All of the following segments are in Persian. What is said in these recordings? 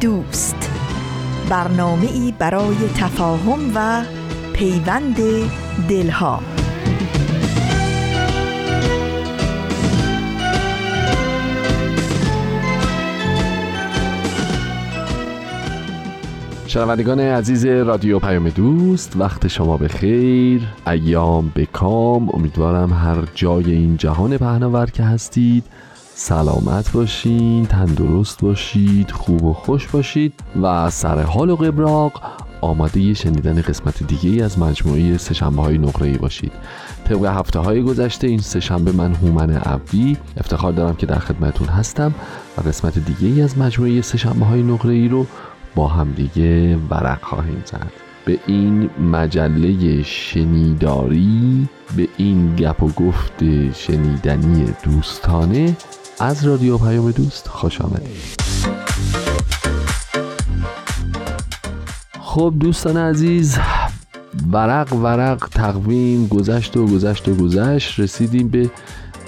دوست. برنامه ای برای تفاهم و پیوند دلها. شنوندگان عزیز رادیو پیام دوست وقت شما به خیر ایام به کام. امیدوارم هر جای این جهان پهناور که هستید سلامت باشین تندرست باشید خوب و خوش باشید و سر حال و قبراق آماده شنیدن قسمت دیگه ای از مجموعه سشنبه های نقره ای باشید. طبق هفته های گذشته این سهشنبه من هومن عبدی افتخار دارم که در خدمتون هستم و قسمت دیگه ای از مجموعه سشنبه های نقره ای رو با همدیگه ورق خواهیم زد. به این مجله شنیداری به این گپ و گفت شنیدنی دوستانه از رادیو پیام دوست خوش آمدید خب دوستان عزیز ورق ورق تقویم گذشت و گذشت و گذشت. رسیدیم به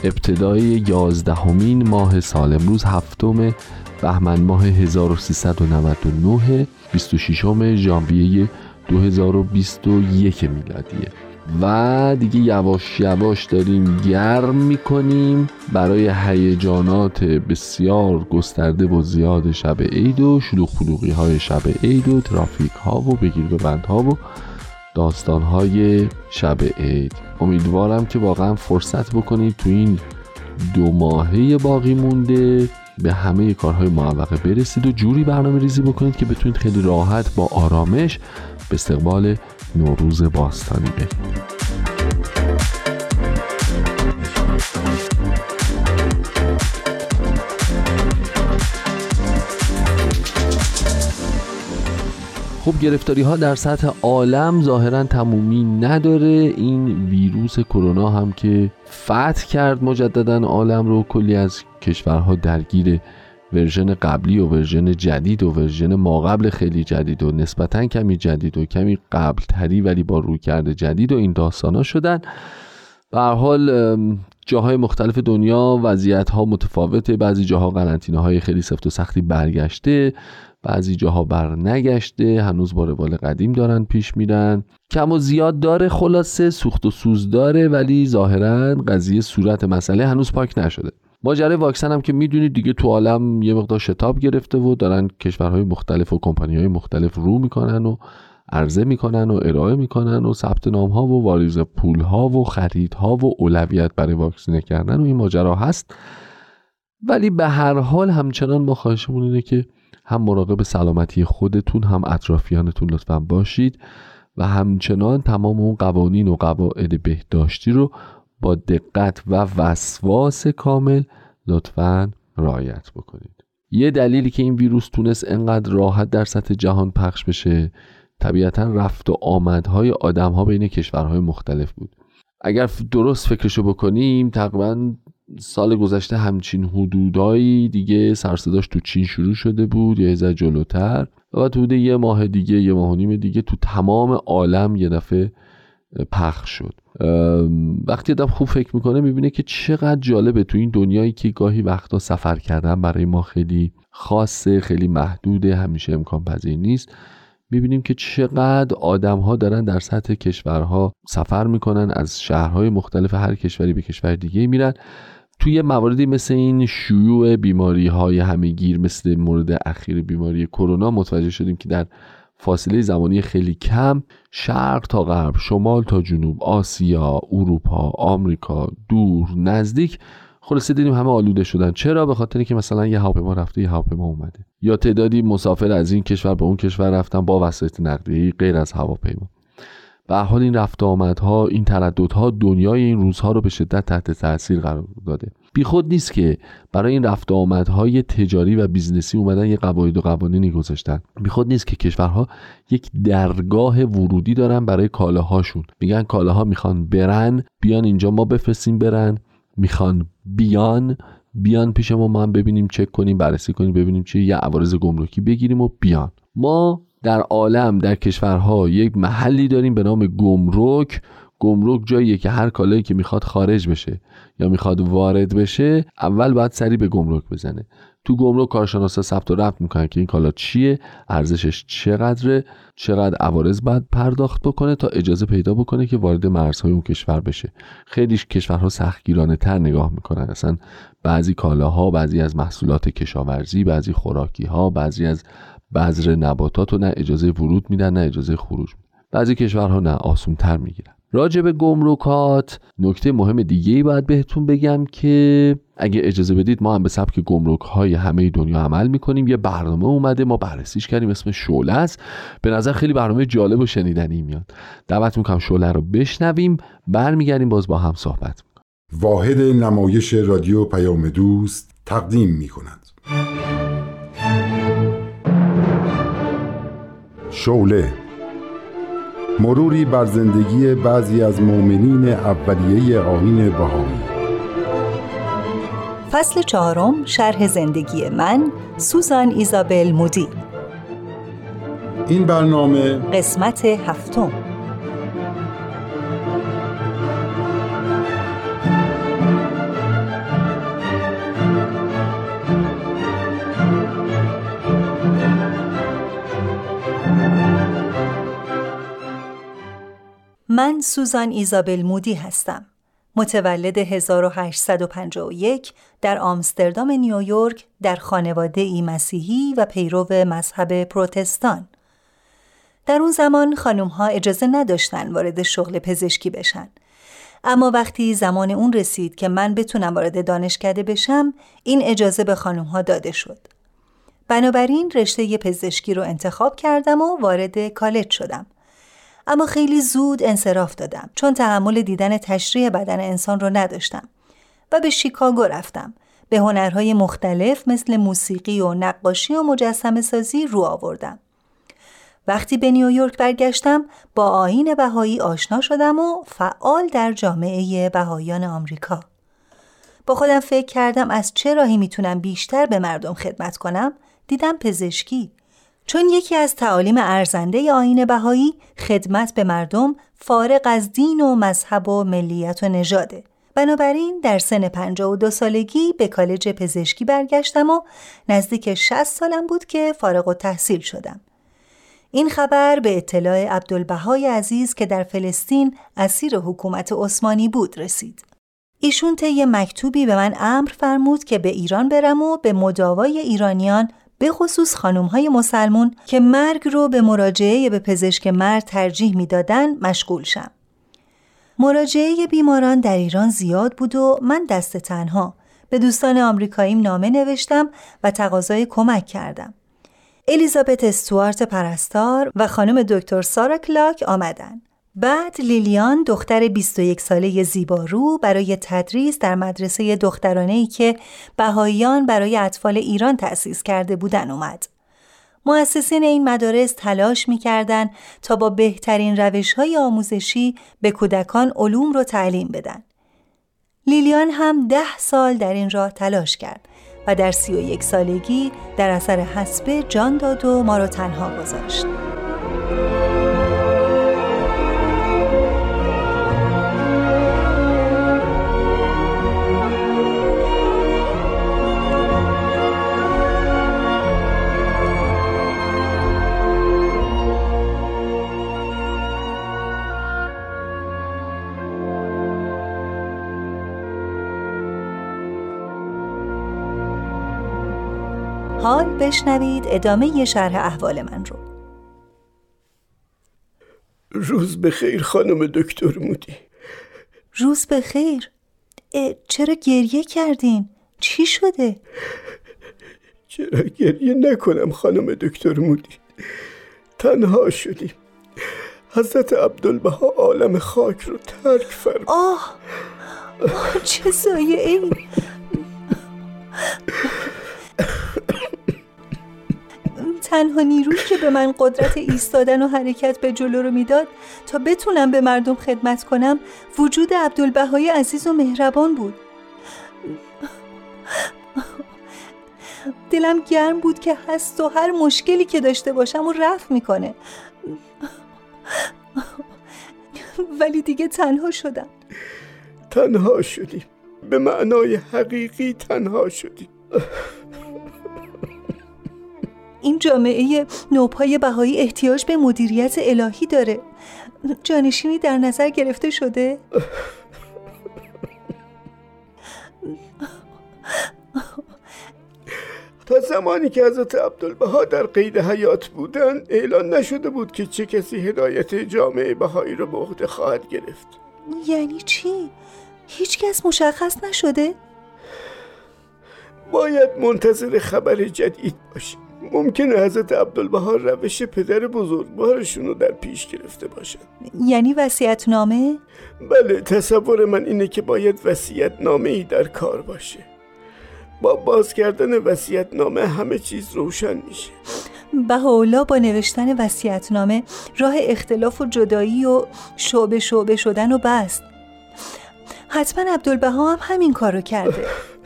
ابتدای یازدهمین ماه سال امروز هفتم بهمن ماه 1399 26 ژانویه 2021 میلادیه. و دیگه یواش یواش داریم گرم می‌کنیم. برای هیجانات بسیار گسترده و زیاد شب عید و شلوغ پلوغی های شب عید و ترافیک ها و بگیر بند ها و داستان های شب عید. امیدوارم که واقعا فرصت بکنید تو این دو ماهه باقی مونده به همه کارهای معوقه برسید و جوری برنامه ریزی بکنید که بتونید خیلی راحت با آرامش به استقبال نوروز باستانی. برید خب گرفتاری ها در سطح عالم ظاهرا تمومی نداره. این ویروس کرونا هم که فتح کرد مجددا عالم رو کلی از کشورها درگیر version قبلی و version جدید و version ما قبل خیلی جدید و نسبتا کمی جدید و کمی قبل تری ولی با رویکرد جدید و این داستان ها شدن. به حال جاهای مختلف دنیا وضعیت ها متفاوته. بعضی جاها قرنطینه های خیلی سفت و سختی برگشته. بعضی جاها بر نگشته هنوز با روال قدیم دارن پیش میرن. کم و زیاد داره خلاصه سوخت و سوز داره ولی ظاهرا قضیه صورت مسئله هنوز پاک نشده. ماجرای واکسن هم که می‌دونید دیگه تو عالم یه مقدار شتاب گرفته و دارن کشورهای مختلف و کمپانی های مختلف رو می‌کنن و عرضه می‌کنن و ارائه می‌کنن و ثبت نام ها و واریز پول ها و خرید ها و اولویت برای واکسینه کردن و این ماجرا هست. ولی به هر حال همچنان ما خواهشمون اینه که هم مراقب سلامتی خودتون هم اطرافیانتون لطفا باشید و همچنان تمام اون قوانین و قواعد بهداشتی رو با دقت و وسواس کامل لطفا رعایت بکنید. یه دلیلی که این ویروس تونست انقدر راحت در سطح جهان پخش بشه طبیعتا رفت و آمدهای آدم ها بین کشورهای مختلف بود. اگر درست فکرشو بکنیم تقریبا سال گذشته همچین حدودایی دیگه سرصداش تو چین شروع شده بود یا ازا جلوتر و تو یه ماه دیگه یه ماه و نیم دیگه تو تمام عالم یه دفعه پخش شد. وقتی آدم خوب فکر می‌کنه می‌بینه که چقدر جالبه تو این دنیایی که گاهی وقتا سفر کردن برای ما خیلی خاصه خیلی محدوده همیشه امکان پذیر نیست. می‌بینیم که چقدر آدم ها دارن در سطح کشورها سفر می‌کنن از شهرهای مختلف هر کشوری به کشور دیگه میرن. توی مواردی مثل این شیوع بیماری های همهگیر مثل مورد اخیر بیماری کرونا متوجه شدیم که در فاصله زمانی خیلی کم شرق تا غرب شمال تا جنوب آسیا اروپا آمریکا دور نزدیک. خلاصه دیدیم همه آلوده شدن. چرا؟ به خاطر که مثلا یه هواپیما رفته یه هواپیما اومده. یا تعدادی مسافر از این کشور به اون کشور رفتن با وسایط نقلیه غیر از هواپیما. به حال این رفت آمدها این ترددها دنیای این روزها رو به شدت تحت تاثیر قرار داده. بیخود نیست که برای این رفت آمدهای تجاری و business ی اومدن یه قواعد و قوانینی گذاشتن. بیخود نیست که کشورها یک درگاه ورودی دارن برای کالاهاشون. میگن کالاها می‌خوان برن بیان اینجا ما بفرستیم برن. می‌خوان بیان بیان پیش ما ما هم ببینیم چک کنیم بررسی کنیم ببینیم چه یه عوارض گمرکی بگیریم و بیان. ما در عالم در کشورها یک محلی داریم به نام گمرک. گمرک جاییه که هر کالایی که می‌خواد خارج بشه یا می‌خواد وارد بشه اول باید سری به گمرک بزنه. تو گمرک کارشناسا ثبت و رفت می‌کنن که این کالا چیه ارزشش چقدره چقدر عوارض باید پرداخت بکنه تا اجازه پیدا بکنه که وارد مرزهای اون کشور بشه. خیلی کشورها سختگیرانه تر نگاه می‌کنن. اصلا بعضی کالاها بعضی از محصولات کشاورزی بعضی خوراکی ها بعضی از بذر نباتات و نه اجازه ورود میدن نه اجازه خروج میدن. بعضی کشورها نه آسون تر می‌گیرن. راجع به گمرکات نکته مهم دیگه ای باید بهتون بگم که اگه اجازه بدید ما هم به سبک گمرک های همه دنیا عمل می‌کنیم. یه برنامه اومده ما بررسیش کردیم اسم شعله است. به نظر خیلی برنامه جالب و شنیدنی میاد. دعوت می‌کنم شعله رو بشنویم برمیگردیم باز با هم صحبت می‌کنیم. واحد نمایش رادیو پیام دوست تقدیم می‌کند. شعله. مروری بر زندگی بعضی از مؤمنین اولیه آین بهایی. فصل چهارم شرح زندگی من سوزان ایزابل مودی. این برنامه قسمت هفتم. من سوزان ایزابل مودی هستم. متولد 1851 در آمستردام نیویورک در خانواده ای مسیحی و پیرو مذهب پروتستان. در اون زمان خانم ها اجازه نداشتن وارد شغل پزشکی بشن. اما وقتی زمان اون رسید که من بتونم وارد دانشکده بشم این اجازه به خانم ها داده شد. بنابراین رشته پزشکی رو انتخاب کردم و وارد کالج شدم. اما خیلی زود انصراف دادم چون تحمل دیدن تشریح بدن انسان رو نداشتم و به شیکاگو رفتم. به هنرهای مختلف مثل موسیقی و نقاشی و مجسم سازی رو آوردم. وقتی به نیویورک برگشتم با آین بهایی آشنا شدم و فعال در جامعه بهایان آمریکا. با خودم فکر کردم از چه راهی می‌تونم بیشتر به مردم خدمت کنم؟ دیدم پزشکی. چون یکی از تعالیم ارزنده آین بهایی خدمت به مردم فارغ از دین و مذهب و ملیت و نژاده بنابراین در سن 52 سالگی به کالج پزشکی برگشتم و نزدیک 60 سالم بود که فارغ و تحصیل شدم. این خبر به اطلاع عبدالبهای عزیز که در فلسطین اسیر حکومت عثمانی بود رسید. ایشون طی مکتوبی به من امر فرمود که به ایران برم و به مداوای ایرانیان به خصوص خانم های مسلمون که مرگ رو به مراجعه به پزشک مرد ترجیح می‌دادن مشغول شم. مراجعه بیماران در ایران زیاد بود و من دست تنها به دوستان آمریکاییم نامه نوشتم و تقاضای کمک کردم. الیزابت استوارت پرستار و خانم دکتر سارا کلاک آمدن. بعد لیلیان دختر 21 ساله زیبارو برای تدریس در مدرسه دخترانه ای که بهاییان برای اطفال ایران تأسیس کرده بودن اومد. مؤسسین این مدارس تلاش می‌کردند تا با بهترین روش های آموزشی به کودکان علوم رو تعلیم بدن. لیلیان هم ده سال در این راه تلاش کرد و در سی و یک سالگی در اثر حسبه جان داد و ما را تنها گذاشت. بشنوید ادامه شرح احوال من رو. روز به خیر خانم دکتر مودی. روز به خیر. چرا گریه کردین؟ چی شده؟ چرا گریه نکنم خانم دکتر مودی؟ تنها شدیم. حضرت عبدالبها عالم خاک رو ترک فرم آه, آه چه زایه ای تنها نیرویی که به من قدرت ایستادن و حرکت به جلو رو می‌داد تا بتونم به مردم خدمت کنم وجود عبدالبهای عزیز و مهربان بود. دلم گرم بود که هست و هر مشکلی که داشته باشم و رفت می‌کنه. ولی دیگه تنها شدم. تنها شدیم. به معنای حقیقی تنها شدیم. این جامعه نوپای بهایی احتیاج به مدیریت الهی داره جانشینی در نظر گرفته شده؟ تا زمانی که حضرت عبدالبها در قید حیات بودن اعلان نشده بود که چه کسی هدایت جامعه بهایی رو به عهده خواهد گرفت یعنی چی؟ هیچ کس مشخص نشده؟ باید منتظر خبر جدید باشیم ممکنه حضرت عبدالبها روش پدر بزرگوارشون رو در پیش گرفته باشن یعنی وسیعت نامه؟ بله تصور من اینه که باید وسیعت نامه ای در کار باشه. با باز کردن وسیعت نامه همه چیز روشن میشه. بهاءالله با نوشتن وسیعت نامه راه اختلاف و جدایی و شعبه شعبه شدن و بست. حتما عبدالبها هم همین کارو کرده.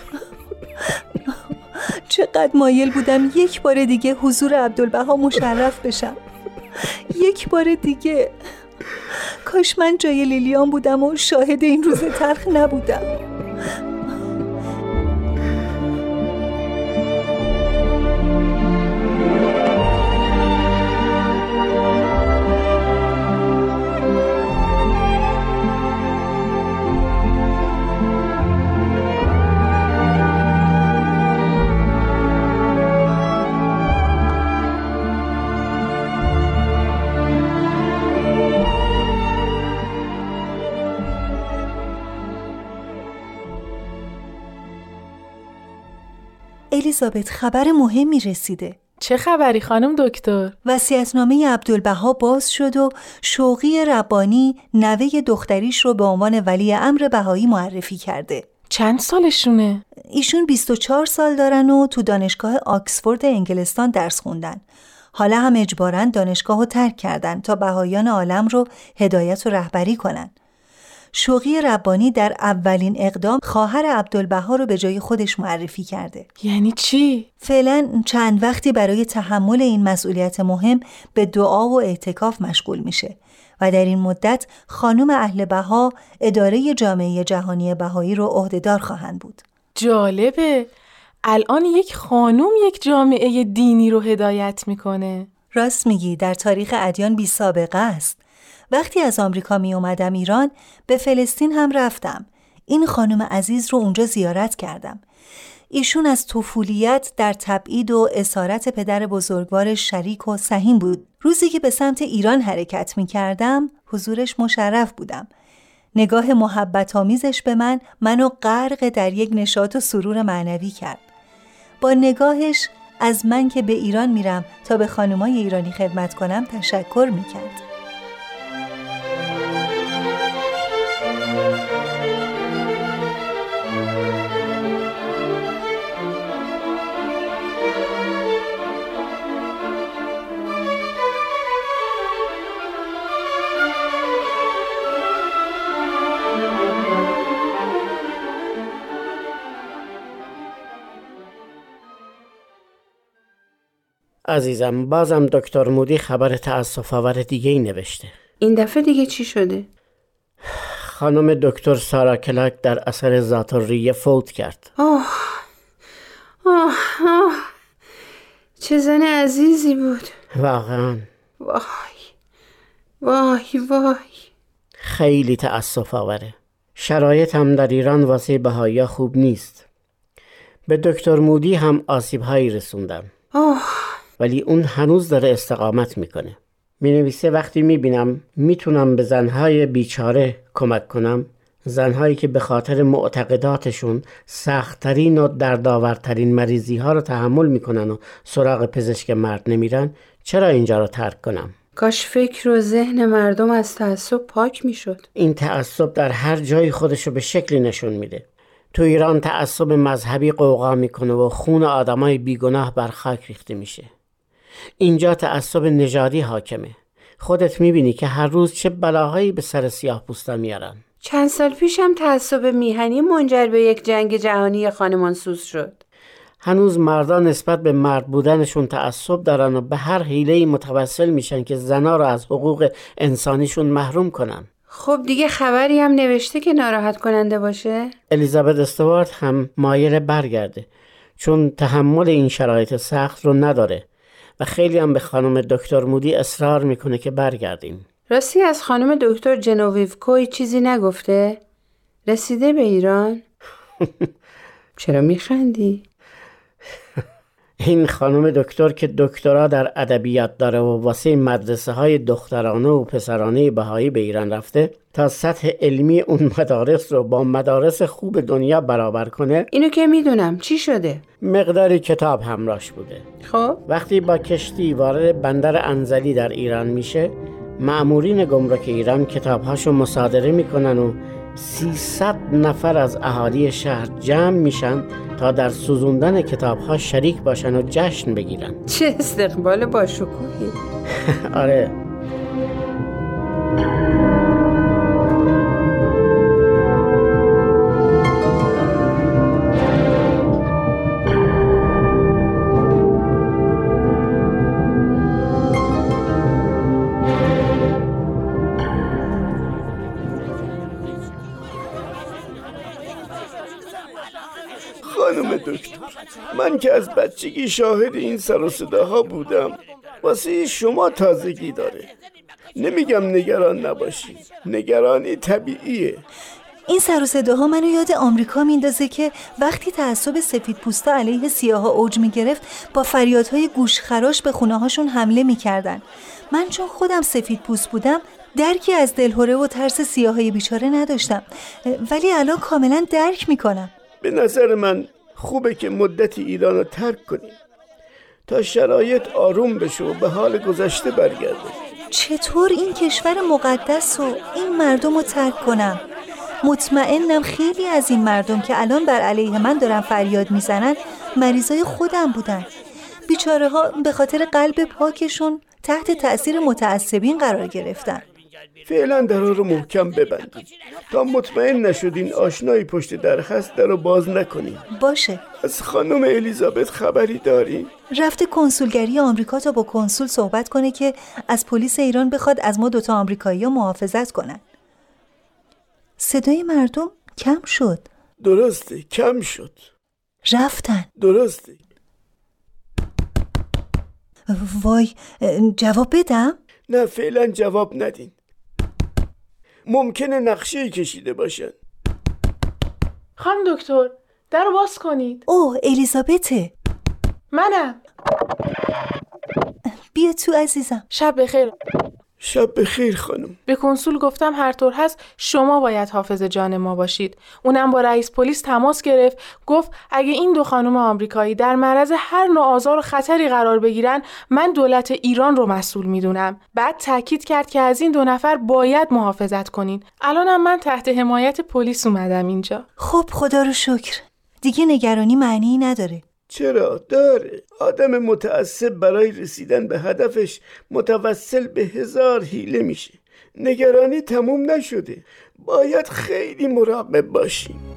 چقدر مایل بودم یک بار دیگه حضور عبدالبها مشرف بشم. یک بار دیگه. کاش من جای لیلیان بودم و شاهد این روز تلخ نبودم. الیزابت خبر مهمی رسیده چه خبری خانم دکتر؟ وسیعتنامه عبدالبها باز شد و شوقی ربانی نوه دختریش رو به عنوان ولی امر بهایی معرفی کرده چند سالشونه؟ ایشون 24 سال دارن و تو دانشگاه آکسفورد انگلستان درس خوندن حالا هم اجبارا دانشگاه رو ترک کردن تا بهایان عالم رو هدایت و رهبری کنن شوقی ربانی در اولین اقدام خواهر عبدالبها رو به جای خودش معرفی کرده. یعنی چی؟ فعلا چند وقتی برای تحمل این مسئولیت مهم به دعا و اعتکاف مشغول میشه و در این مدت خانم اهل بها اداره جامعه جهانی بهایی رو عهدهدار خواهند بود. جالبه. الان یک خانوم یک جامعه دینی رو هدایت می‌کنه. راست میگی در تاریخ ادیان بی سابقه است. وقتی از آمریکا می اومدم ایران به فلسطین هم رفتم. این خانم عزیز رو اونجا زیارت کردم. ایشون از طفولیت در تبعید و اسارت پدر بزرگوار شریک و سهیم بود. روزی که به سمت ایران حرکت می کردم حضورش مشرف بودم. نگاه محبت آمیزش به من منو غرق در یک نشاط و سرور معنوی کرد. با نگاهش از من که به ایران میرم تا به خانمای ایرانی خدمت کنم تشکر می‌کرد. عزیزم بازم دکتر مودی خبر تأصف آور دیگه ای نوشته. این دفعه دیگه چی شده؟ خانم دکتر سارا کلاک در اثر زاتوریه فوت کرد. آه آه آه. چه زن عزیزی بود. واقعا. وای وای وای. خیلی تأصف آوره. شرایط هم در ایران واسه بهایا خوب نیست. به دکتر مودی هم آسیب هایی رسوندم. آه. ولی اون هنوز داره استقامت می‌کنه. می نویسه وقتی می بینم می‌تونم به زنهای بیچاره کمک کنم. زنهایی که به خاطر معتقداتشون سختترین و دردآورترین مریضی ها رو تحمل می‌کنن و سراغ پزشک مرد نمیرن چرا اینجا رو ترک کنم؟ کاش فکر و ذهن مردم از تعصب پاک می‌شد. این تعصب در هر جایی خودشو به شکلی نشون میده. تو ایران تعصب مذهبی قوقا می‌کنه و خون آدمای بیگناه بر خاک ریخته میشه. اینجا تعصب نژادی حاکمه. خودت می‌بینی که هر روز چه بلاهایی به سر سیاه پوستا میارن. چند سال پیشم تعصب میهنی منجر به یک جنگ جهانی خانمانسوز شد. هنوز مردان نسبت به مرد بودنشون تعصب دارن و به هر حیله متوسل میشن که زنا رو از حقوق انسانیشون محروم کنن. خب دیگه خبری هم نوشته که ناراحت کننده باشه؟ الیزابت استوارت هم مایل برگرده چون تحمل این شرایط سخت رو نداره. و خیلی هم به خانم دکتر مودی اصرار می‌کنه که برگردیم راستی از خانم دکتر جنوویف کوی چیزی نگفته؟ رسیده به ایران؟ چرا میخندی؟ این خانم دکتر که دکترا در ادبیات داره و واسه مدرسه های دخترانه و پسرانه بهایی به ایران رفته تا سطح علمی اون مدارس رو با مدارس خوب دنیا برابر کنه اینو که می‌دونم. چی شده؟ مقداری کتاب همراش بوده. خب. وقتی با کشتی وارد بندر انزلی در ایران میشه معمورین گمرک ایران کتابهاشو مصادره می‌کنن و 300 نفر از اهالی شهر جمع میشن تا در سوزوندن کتابها شریک باشن و جشن بگیرن. چه استقبال با شکوهی آره. که از بچگی شاهد این سر و صداها بودم. واسه شما تازگی داره. نمیگم نگران نباشی نگرانی طبیعیه. این سر و صداها منو یاد آمریکا میندازه که وقتی تعصب سفید پوستا علیه سیاها اوج می‌گرفت با فریادهای گوشخراش به خونه هاشون حمله می‌کردن. من چون خودم سفید پوست بودم درکی از دلهوره و ترس سیاهای بیچاره نداشتم. ولی الان کاملا درک می‌کنم. به نظر من خوبه که مدتی ایران رو ترک کنیم. تا شرایط آروم بشه و به حال گذشته برگرده. چطور این کشور مقدس و این مردم رو ترک کنم؟ مطمئنم خیلی از این مردم که الان بر علیه من دارن فریاد می‌زنن مریضای خودم بودن. بیچاره ها به خاطر قلب پاکشون تحت تأثیر متعصبین قرار گرفتن. فعلا درها رو محکم ببندید. تا مطمئن نشدین آشنایی پشت در هست در رو باز نکنین. باشه. از خانم الیزابت خبری داری؟ رفته کنسولگری آمریکا تا با کنسول صحبت کنه که از پلیس ایران بخواد از ما دوتا آمریکایی ها محافظت کنن. صدای مردم کم شد. درسته کم شد. رفتن. درسته. وای جواب بدم؟ نه فعلا جواب ندین. ممکنه نقشه کشیده باشن. خانم دکتر در باز کنید. اوه الیزابته. منم. بیا تو عزیزم. شب بخیر. شب بخیر خانم. به کنسول گفتم هر طور هست شما باید حافظ جان ما باشید. اونم با رئیس پلیس تماس گرفت گفت اگه این دو خانم آمریکایی در معرض هر نوع آزار و خطری قرار بگیرن من دولت ایران رو مسئول می‌دونم. بعد تاکید کرد که از این دو نفر باید محافظت کنین. الانم من تحت حمایت پلیس اومدم اینجا. خب خدا رو شکر. دیگه نگرانی معنی نداره. چرا؟ داره. آدم متعصب برای رسیدن به هدفش متوسل به هزار حیله میشه. نگرانی تموم نشده. باید خیلی مراقب باشیم.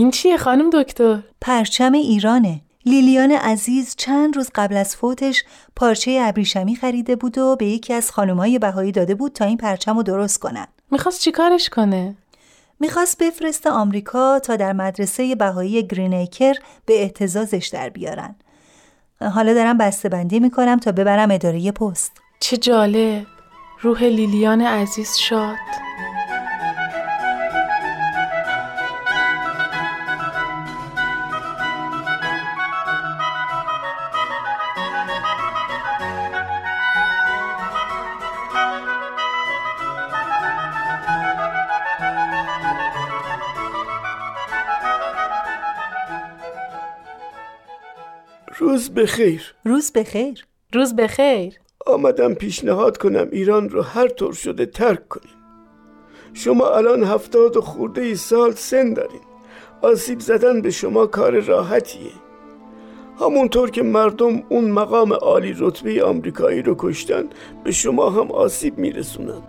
این چیه خانم دکتر؟ پرچم ایرانه. لیلیان عزیز چند روز قبل از فوتش پارچه ابریشمی خریده بود و به یکی از خانمهای بهایی داده بود تا این پرچم رو درست کنن. می‌خواست چیکارش کنه؟ می‌خواست بفرست آمریکا تا در مدرسه بهایی گرینیکر به اعتزازش در بیارن. حالا دارم بسته بندی می‌کنم تا ببرم اداره پست. چه جالب. روح لیلیان عزیز شاد. بخیر. روز بخیر. روز بخیر. آمدم پیشنهاد کنم ایران رو هر طور شده ترک کنیم. شما الان هفتاد و خورده ای سال سن دارین. آسیب زدن به شما کار راحتیه. همونطور که مردم اون مقام عالی رتبه آمریکایی رو کشتن به شما هم آسیب میرسونن.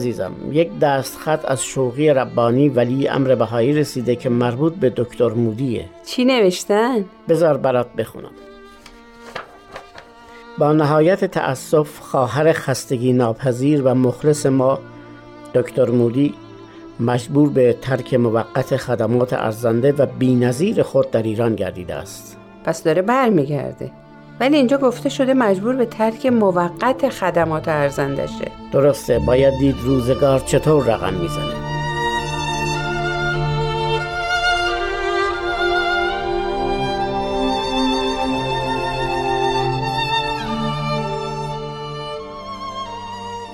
عزیزم یک دست خط از شوقی ربانی ولی امر بهایی رسیده که مربوط به دکتر مودیه. چی نوشتن؟ بذار برات بخونم. با نهایت تأسف خواهر خستگی ناپذیر و مخلص ما دکتر مودی مجبور به ترک موقت خدمات ارزنده و بینظیر خود در ایران گردیده است. پس داره برمیگرده. ولی اینجا گفته شده مجبور به ترک موقت خدمات ارزندشه درسته باید دید روزگار چطور رقم می‌زنه.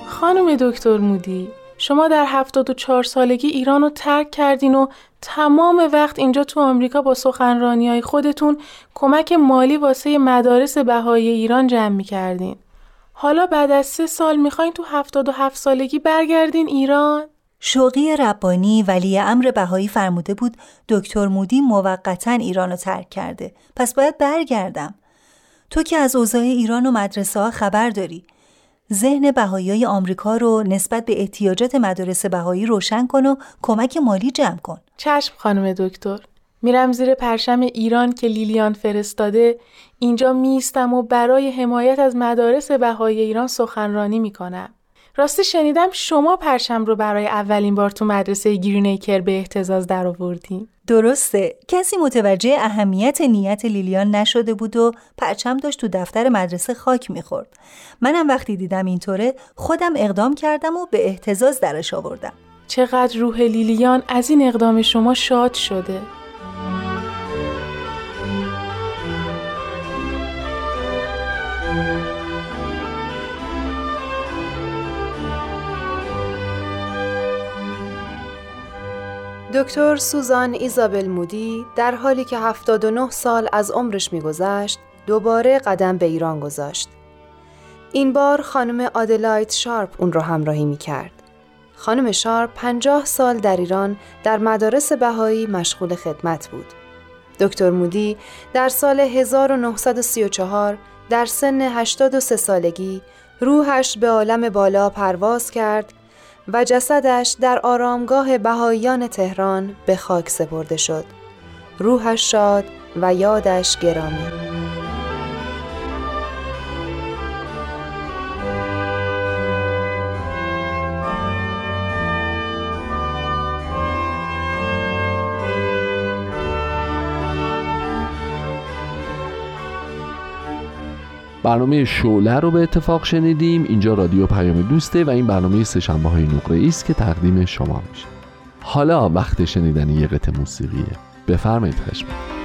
خانم دکتر مودی شما در 74 سالگی ایران رو ترک کردین و تمام وقت اینجا تو آمریکا با سخنرانی های خودتون کمک مالی واسه مدارس بهایی ایران جمع می کردین. حالا بعد از سه سال می‌خواین تو 77 سالگی برگردین ایران؟ شوقی ربانی ولی امر بهایی فرموده بود دکتر مودی موقتا ایران رو ترک کرده پس باید برگردم تو که از اوضاع ایران و مدرسه ها خبر داری ذهن بهایی آمریکا رو نسبت به احتیاجات مدارس بهایی روشن کن و کمک مالی جمع کن. چشم خانم دکتر. میرم زیر پرشم ایران که لیلیان فرستاده اینجا میستم و برای حمایت از مدارس بهایی ایران سخنرانی می‌کنم. راستی شنیدم شما پرشم رو برای اولین بار تو مدرسه گرینیکر به احتزاز در آوردین. درسته. کسی متوجه اهمیت نیت لیلیان نشده بود و پرچم داشت تو دفتر مدرسه خاک می‌خورد. منم وقتی دیدم اینطوره خودم اقدام کردم و به احتزاز درش آوردم. چقدر روح لیلیان از این اقدام شما شاد شده. دکتر سوزان ایزابل مودی در حالی که 79 سال از عمرش میگذشت دوباره قدم به ایران گذاشت. این بار خانم آدلاید شارپ اون رو همراهی می کرد. خانم شارپ 50 سال در ایران در مدارس بهایی مشغول خدمت بود. دکتر مودی در سال 1934 در سن 83 سالگی روحش به عالم بالا پرواز کرد و جسدش در آرامگاه بهاییان تهران به خاک سپرده شد. روحش شاد و یادش گرامی. برنامه شوله رو به اتفاق شنیدیم. اینجا رادیو پیام دوسته و این برنامه سهشنبه های نقره است که تقدیم شما میشه. حالا وقت شنیدن یه قطع موسیقیه. بفرمایید خشم.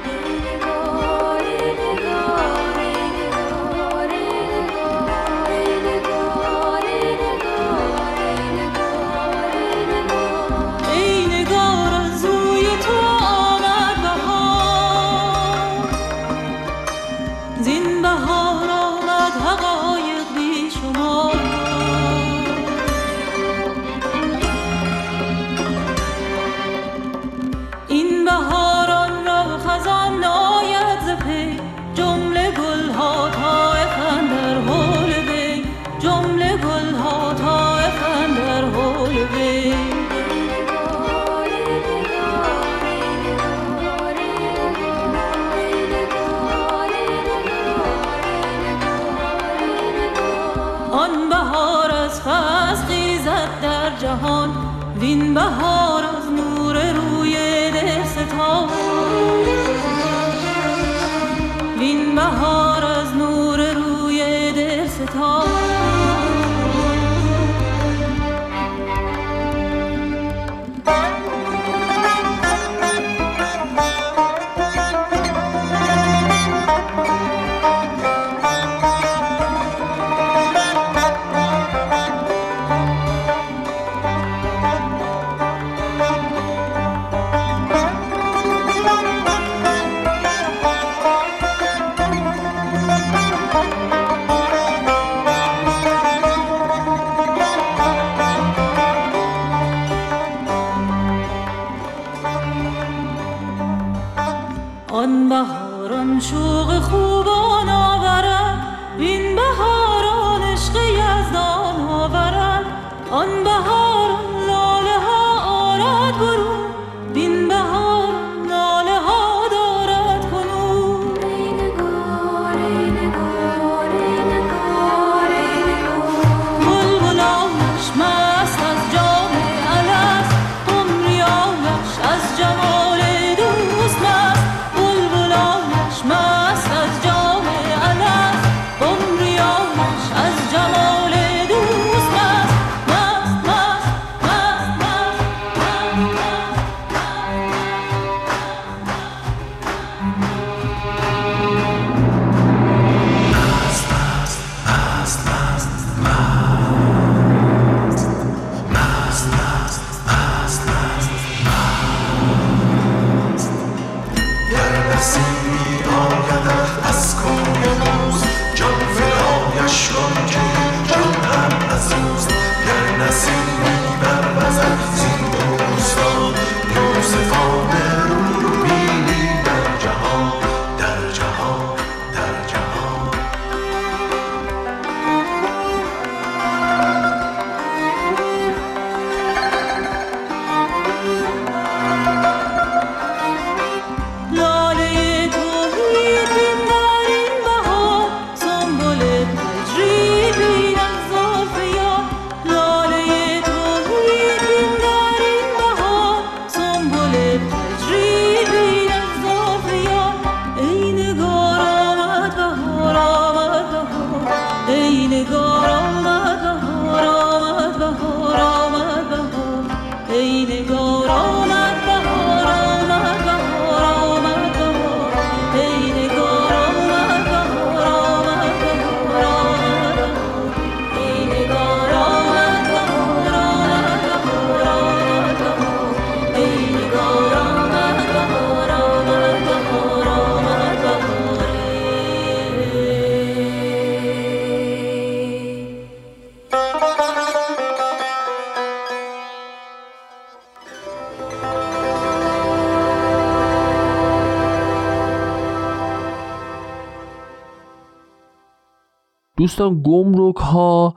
دوستان گمرک ها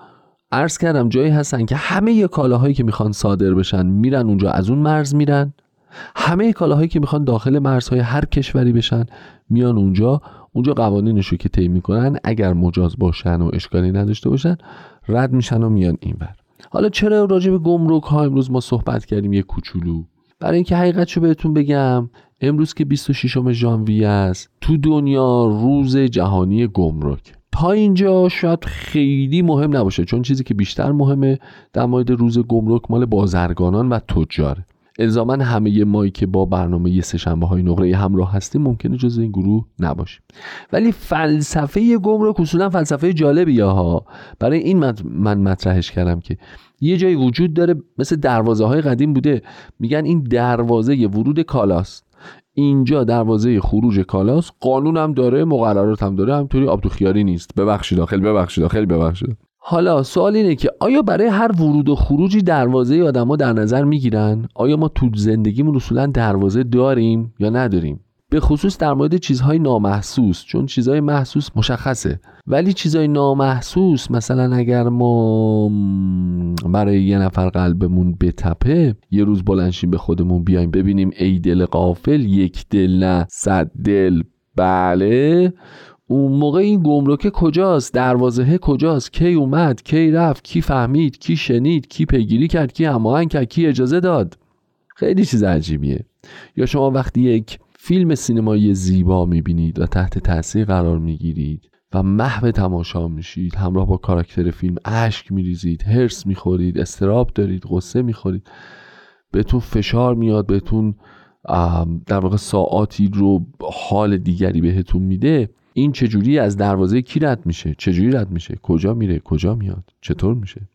عرض کردم جایی هستن که همه کالاهایی که می‌خوان صادر بشن میرن اونجا از اون مرز میرن. همه کالاهایی که می‌خوان داخل مرزهای هر کشوری بشن میان اونجا. اونجا قوانینش رو که طی می‌کنن اگر مجاز باشن و اشکالی نداشته باشن رد میشن و میان اینور حالا چرا راجع به گمرک ها امروز ما صحبت کردیم یه کوچولو؟ برای اینکه حقیقتشو بهتون بگم امروز که 26 ژانویه است تو دنیا روز جهانی گمرک. تا اینجا شاید خیلی مهم نباشه چون چیزی که بیشتر مهمه در مورد روز گمرک مال بازرگانان و تجاره الزاما همه مایی که با برنامه سهشنبه های نقره همراه هستیم ممکنه جز این گروه نباشیم ولی فلسفه گمرک اصولا فلسفه جالبیه ها. برای این من مطرحش کردم که یه جایی وجود داره مثل دروازه های قدیم بوده. میگن این دروازه ورود کالاست. اینجا دروازه خروج کالاست قانون هم داره مقررات هم داره همطوری آب تو خیاری نیست. ببخشید داخل ببخشید داخل ببخشید. حالا سوال اینه که آیا برای هر ورود و خروجی دروازه آدما در نظر می‌گیرن؟ آیا ما تو زندگیمون اصولا دروازه داریم یا نداریم؟ به خصوص در مورد چیزهای نامحسوس چون چیزهای محسوس مشخصه. ولی چیزهای نامحسوس مثلا اگر ما برای یه نفر قلبمون بتپه یه روز بلنشیم به خودمون بیایم ببینیم ای دل قافل یک دل نه صد دل. بله. اون موقع این گمرکه کجاست؟ دروازه کجاست؟ کی اومد؟ کی رفت؟ کی فهمید؟ کی شنید؟ کی پیگیری کرد؟ کی هماهنگ کرد؟ کی اجازه داد؟ خیلی چیز عجیبیه. یا شما وقتی یک فیلم سینمایی زیبا می‌بینید و تحت تاثیر قرار می‌گیرید و محو تماشا میشید. همراه با کاراکتر فیلم اشک میریزید هرس می‌خورید استراب دارید غصه می‌خورید. بهتون فشار میاد بهتون در واقع ساعاتی رو حال دیگری بهتون میده. این چجوری از دروازه کی رد میشه؟ چجوری رد میشه؟ کجا میره؟ کجا میاد؟ چطور میشه؟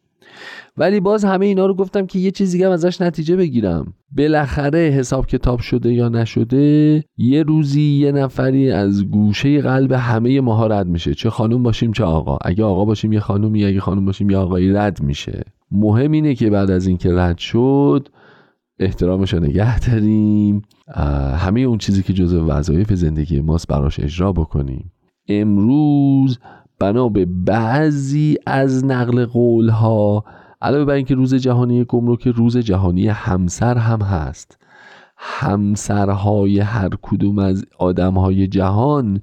ولی باز همه اینا رو گفتم که یه چیزی هم ازش نتیجه بگیرم. بالاخره حساب کتاب شده یا نشده یه روزی یه نفری از گوشه قلب همه ماها رد میشه. چه خانوم باشیم چه آقا. اگه آقا باشیم یه خانومی اگه خانوم باشیم یه آقایی رد میشه. مهم اینه که بعد از اینکه رد شد احترامش رو نگه داریم. همه اون چیزی که جزو وظایف زندگی ماست براش اجرا بکنیم. امروز بنا به بعضی از نقل قول ها علاوه بر اینکه روز جهانی گمرک روز جهانی همسر هم هست. همسرهای هر کدوم از آدمهای جهان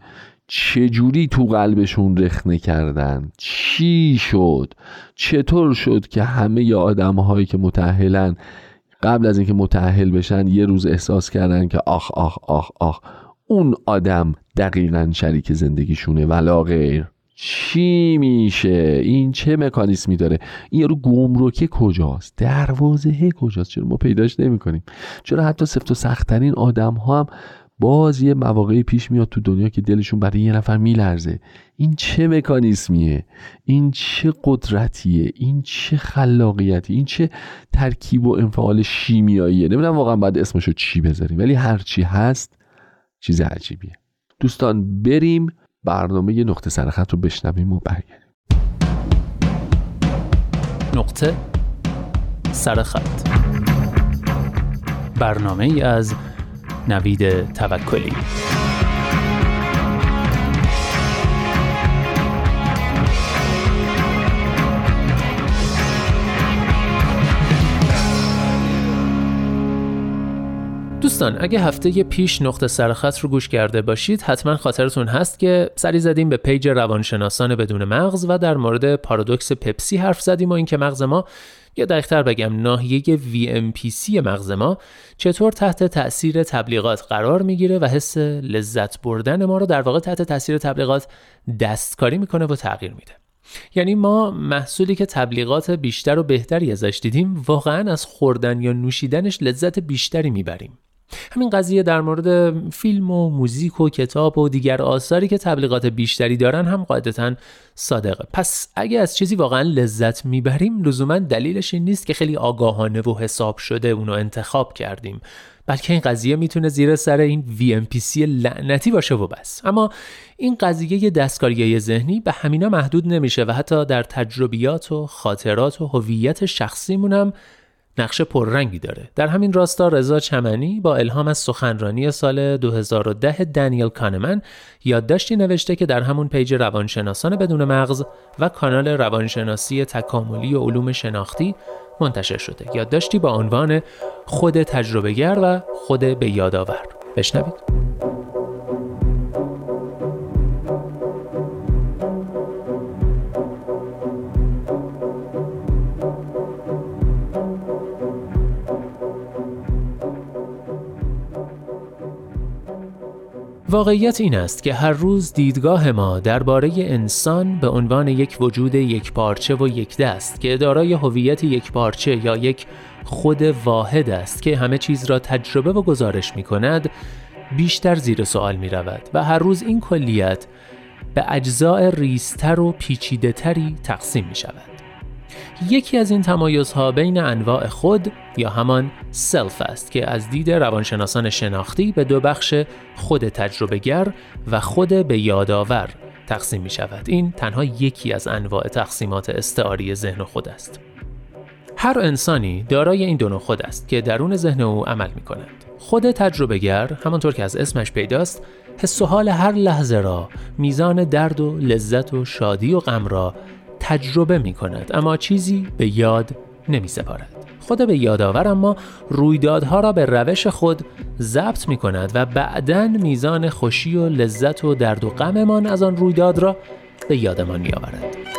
چجوری تو قلبشون رخنه کردن؟ چی شد؟ چطور شد که همه آدمهایی که متحلن قبل از اینکه متحل بشن یه روز احساس کردن که آخ آخ آخ آخ اون آدم دقیقا شریک زندگیشونه ولا غیر چی میشه؟ این چه مکانیسمی داره؟ این یارو گمرکه کجاست؟ دروازه کجاست؟ چرا ما پیداش نمی کنیم چرا حتی سفت و سختترین آدم ها هم باز یه مواقعی پیش میاد تو دنیا که دلشون برای یه نفر میلرزه؟ این چه مکانیسمیه این چه قدرتیه؟ این چه خلاقیتی؟ این چه ترکیب و انفعال شیمیاییه؟ نمی‌دونم واقعا باید اسمشو چی بذاریم ولی هرچی هست چیز عجیبیه. دوستان بریم برنامه یه نقطه سرخط رو بشنویم و برگردیم. نقطه سرخط برنامه ای از نوید توکلی. دوستان اگه هفته پیش نقطه سرخط رو گوش کرده باشید حتما خاطرتون هست که سری زدیم به پیج روانشناسان بدون مغز و در مورد پارادوکس پپسی حرف زدیم و اینکه مغز ما یا دقیقتر بگم ناحیه VMPC مغز ما چطور تحت تاثیر تبلیغات قرار می‌گیره و حس لذت بردن ما رو در واقع تحت تاثیر تبلیغات دستکاری می‌کنه و تغییر میده. یعنی ما محصولی که تبلیغات بیشتر و بهتری ازش دیدیم واقعا از خوردن یا نوشیدنش لذت بیشتری می‌بریم. همین قضیه در مورد فیلم و موزیک و کتاب و دیگر آثاری که تبلیغات بیشتری دارن هم قاعدتا صادقه. پس اگه از چیزی واقعا لذت می‌بریم لزوما دلیلش این نیست که خیلی آگاهانه و حساب شده اونو انتخاب کردیم. بلکه این قضیه می‌تونه زیر سر این VMPC لعنتی باشه و بس. اما این قضیه دستکاریه ذهنی به همینا محدود نمیشه و حتی در تجربیات و خاطرات و هویت شخصیمون هم نقش پررنگی داره. در همین راستا رضا چمنی با الهام از سخنرانی سال 2010 دنیل کانمن یادداشتی نوشته که در همون پیج روانشناسان بدون مغز و کانال روانشناسی تکاملی و علوم شناختی منتشر شده. یادداشتی با عنوان خود تجربهگر و خود به یادآور بشنوید. واقعیت این است که هر روز دیدگاه ما درباره انسان به عنوان یک وجود یک پارچه و یک دست که دارای هویت یک پارچه یا یک خود واحد است که همه چیز را تجربه و گزارش می کند بیشتر زیر سوال می رود و هر روز این کلیت به اجزاء ریستر و پیچیده تری تقسیم می شود. یکی از این تمایزها بین انواع خود یا همان سلف است که از دید روانشناسان شناختی به دو بخش خود تجربهگر و خود به یادآور تقسیم می شود. این تنها یکی از انواع تقسیمات استعاری ذهن خود است. هر انسانی دارای این دو خود است که درون ذهن او عمل می کند. خود تجربهگر همانطور که از اسمش پیداست حس و حال هر لحظه را میزان درد و لذت و شادی و غم را تجربه می کند اما چیزی به یاد نمی سپارد. خود به یادآور اما رویدادها را به روش خود ضبط می کند و بعدا میزان خوشی و لذت و درد و غممان از آن رویداد را به یادمان می آورد.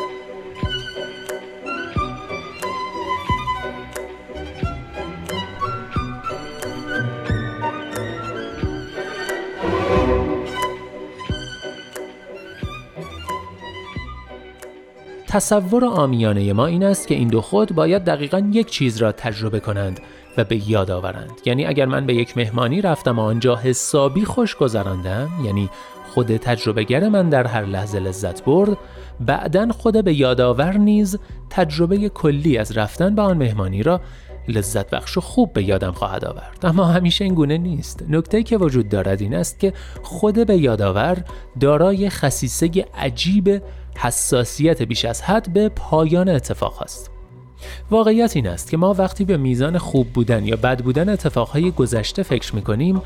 تصور آمیانه ما این است که این دو خود باید دقیقا یک چیز را تجربه کنند و به یاد آورند. یعنی اگر من به یک مهمانی رفتم و آنجا حسابی خوش گذراندم یعنی خود تجربهگر من در هر لحظه لذت برد بعدا خود به یادآور نیز تجربه کلی از رفتن به آن مهمانی را لذت بخش و خوب به یادم خواهد آورد. اما همیشه این گونه نیست. نکته که وجود دارد این است که خود به یادآور دارای خصیصه عجیب حساسیت بیش از حد به پایان اتفاق است واقعیت این است که ما وقتی به میزان خوب بودن یا بد بودن اتفاقهای گذشته فکر می‌کنیم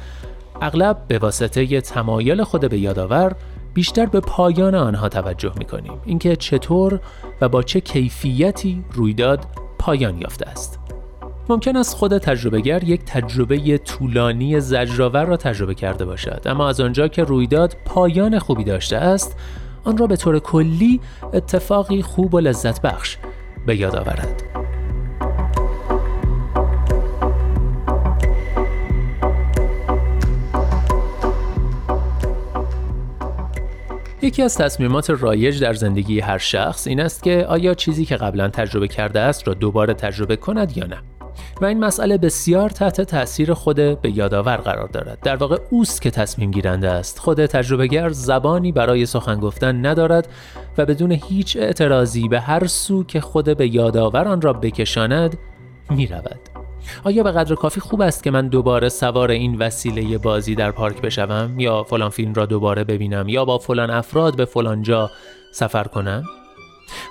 اغلب به واسطه تمایل خود به یادآور بیشتر به پایان آنها توجه می‌کنیم. اینکه چطور و با چه کیفیتی رویداد پایان یافته است. ممکن است خود تجربهگر یک تجربه طولانی زجرآور را تجربه کرده باشد اما از آنجا که رویداد پایان خوبی داشته است آن را به طور کلی اتفاقی خوب و لذت بخش به یاد آورد یکی از تصمیمات رایج در زندگی هر شخص این است که آیا چیزی که قبلا تجربه کرده است را دوباره تجربه کند یا نه. و این مسئله بسیار تحت تاثیر خود به یادآور قرار دارد. در واقع اوست که تصمیم گیرنده است. خود تجربهگر زبانی برای سخن گفتن ندارد و بدون هیچ اعتراضی به هر سو که خود به یادآور آن را بکشاند می رود. آیا به قدر کافی خوب است که من دوباره سوار این وسیله بازی در پارک بشوم؟ یا فلان فیلم را دوباره ببینم؟ یا با فلان افراد به فلان جا سفر کنم؟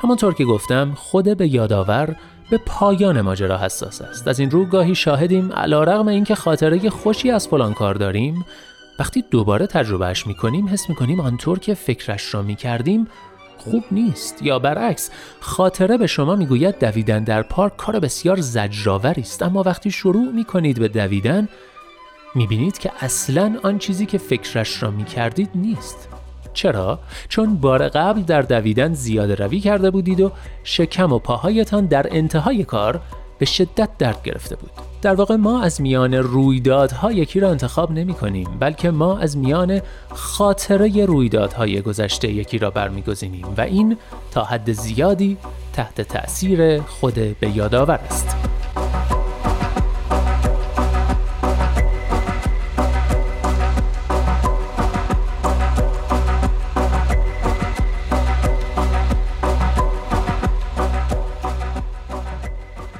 همانطور که گفتم خود به یادآور به پایان ماجرا حساس است. از این رو گاهی شاهدیم رغم اینکه خاطره خوشی از فلان کار داریم وقتی دوباره تجربهش می‌کنیم حس می‌کنیم آنطور که فکرش را می‌کردیم خوب نیست یا برعکس خاطره به شما می‌گوید دویدن در پارک کار بسیار زجرآوری است اما وقتی شروع می‌کنید به دویدن می‌بینید که اصلا آن چیزی که فکرش را می‌کردید نیست چرا؟ چون بار قبل در دویدن زیاده روی کرده بودید و شکم و پاهایتان در انتهای کار به شدت درد گرفته بود. در واقع ما از میان رویدادها یکی را انتخاب نمی کنیم بلکه ما از میان خاطره رویدادهای گذشته یکی را برمیگزینیم و این تا حد زیادی تحت تأثیر خود به یادآور است.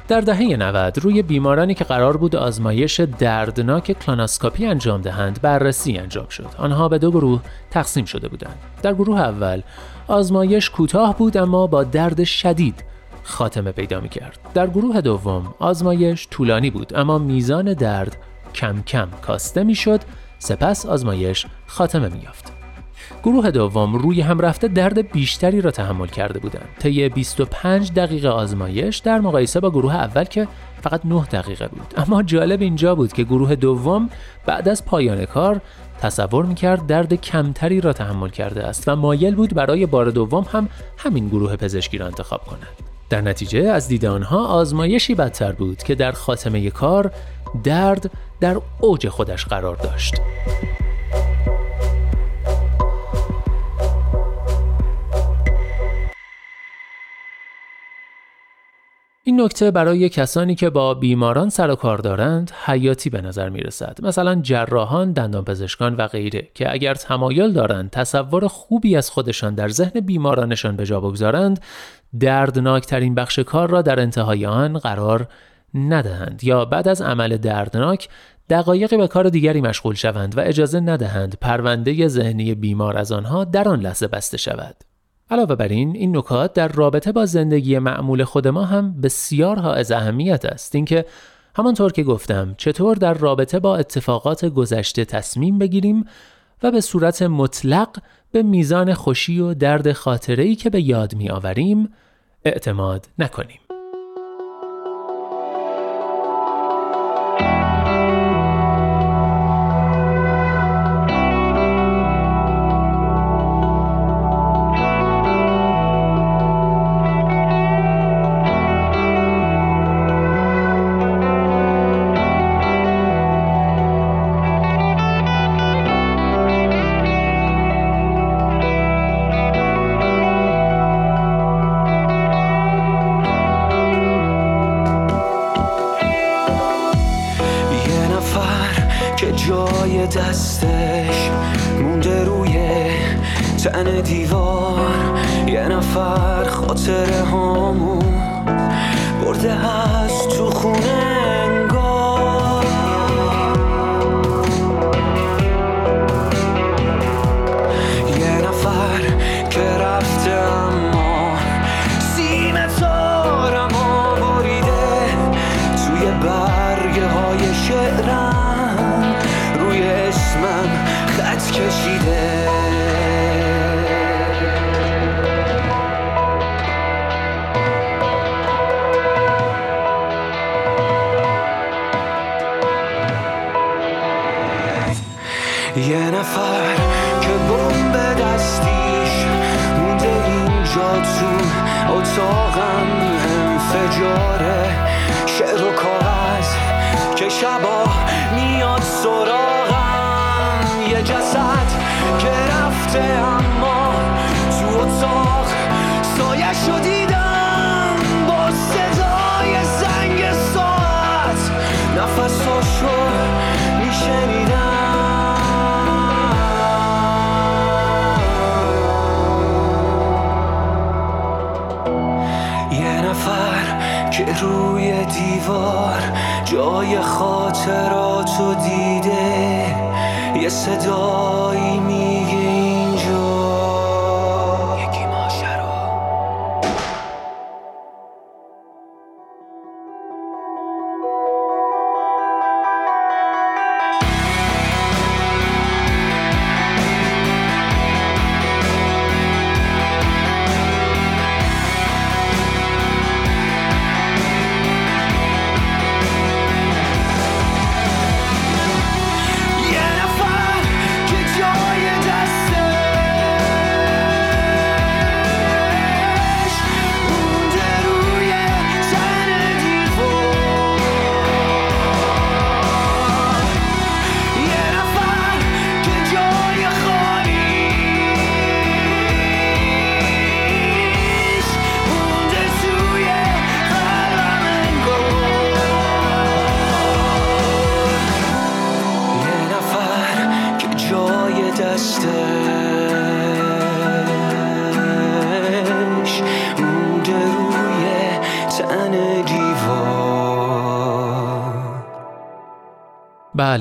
در دهه 90 روی بیمارانی که قرار بود آزمایش دردناک کلاناسکاپی انجام دهند بررسی انجام شد. آنها به دو گروه تقسیم شده بودند. در گروه اول آزمایش کوتاه بود اما با درد شدید خاتمه پیدا می کرد. در گروه دوم آزمایش طولانی بود اما میزان درد کم کم کاسته می شد سپس آزمایش خاتمه می یافت. گروه دوم روی هم رفته درد بیشتری را تحمل کرده بودند. طی 25 دقیقه آزمایش در مقایسه با گروه اول که فقط 9 دقیقه بود. اما جالب اینجا بود که گروه دوم بعد از پایان کار تصور می‌کرد درد کمتری را تحمل کرده است و مایل بود برای بار دوم هم همین گروه پزشکی را انتخاب کند. در نتیجه از دید آنها آزمایشی بدتر بود که در خاتمه کار درد در اوج خودش قرار داشت. این نکته برای کسانی که با بیماران سر و کار دارند حیاتی به نظر می رسد. مثلا جراحان، دندانپزشکان و غیره که اگر تمایل دارند تصور خوبی از خودشان در ذهن بیمارانشان به جا بگذارند، دردناکترین بخش کار را در انتهای آن قرار ندهند یا بعد از عمل دردناک دقایقی به کار دیگری مشغول شوند و اجازه ندهند پرونده ذهنی بیمار از آنها در آن لحظه بسته شود. علاوه بر این این نکات در رابطه با زندگی معمول خود ما هم بسیار حائز اهمیت است. اینکه همانطور که گفتم چطور در رابطه با اتفاقات گذشته تصمیم بگیریم و به صورت مطلق به میزان خوشی و درد خاطره که به یاد می آوریم اعتماد نکنیم. دیوار جای خاطراتو دیده. یه صدایی میگه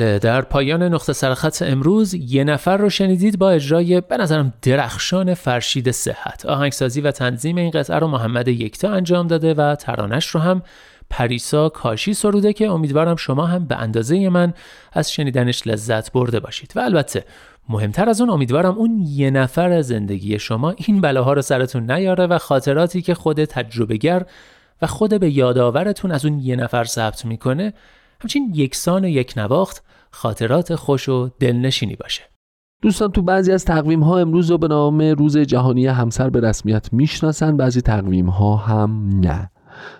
بله در پایان نقطه سرخط امروز یه نفر رو شنیدید با اجرای به نظرم درخشان فرشید صحت. آهنگسازی و تنظیم این قطعه رو محمد یکتا انجام داده و ترانش رو هم پریسا کاشی سروده که امیدوارم شما هم به اندازه من از شنیدنش لذت برده باشید. و البته مهمتر از اون امیدوارم اون یه نفر از زندگی شما این بلاها رو سرتون نیاره و خاطراتی که خود تجربهگر و خود به یادآورتون از اون یه نفر ثبت می‌کنه همچین یکسان و یک نواخت خاطرات خوش و دلنشینی باشه. دوستان تو بعضی از تقویم ها امروز رو به نام روز جهانی همسر به رسمیت می‌شناسن بعضی تقویم ها هم نه.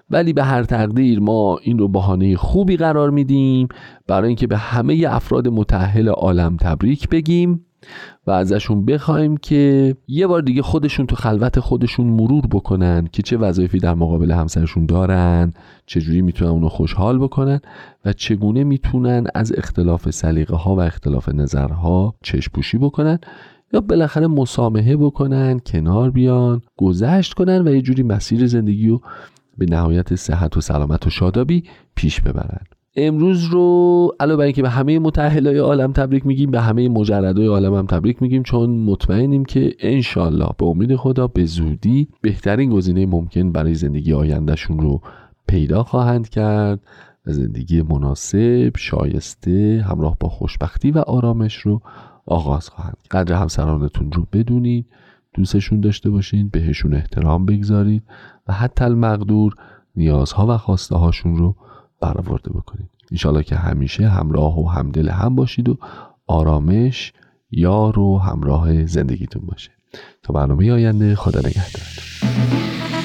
ولی به هر تقدیر ما این رو بهانه خوبی قرار میدیم برای اینکه به همه افراد متأهل عالم تبریک بگیم و ازشون بخوایم که یه بار دیگه خودشون تو خلوت خودشون مرور بکنن که چه وظایفی در مقابل همسرشون دارن چجوری می‌تونن اونو خوشحال بکنن و چگونه می‌تونن از اختلاف سلیقه ها و اختلاف نظرها چشم پوشی بکنن یا بالاخره مسامحه بکنن کنار بیان گذشت کنن و یه جوری مسیر زندگی رو به نهایت صحت و سلامت و شادابی پیش ببرن. امروز رو علاوه بر اینکه به همه متأهلای عالم تبریک میگیم به همه مجردای عالم هم تبریک میگیم چون مطمئنیم که انشالله به امید خدا به زودی بهترین گزینه ممکن برای زندگی آیندهشون رو پیدا خواهند کرد و زندگی مناسب شایسته همراه با خوشبختی و آرامش رو آغاز خواهند قدر همسرانتون رو بدونید دوستشون داشته باشین بهشون احترام بگذارید و حتی المقدور نیازها و خواسته هاشون رو برآورده بکنید. انشالله که همیشه همراه و همدل هم باشید و آرامش یار و همراه زندگیتون باشه. تا برنامه آینده خدا نگهدارتون.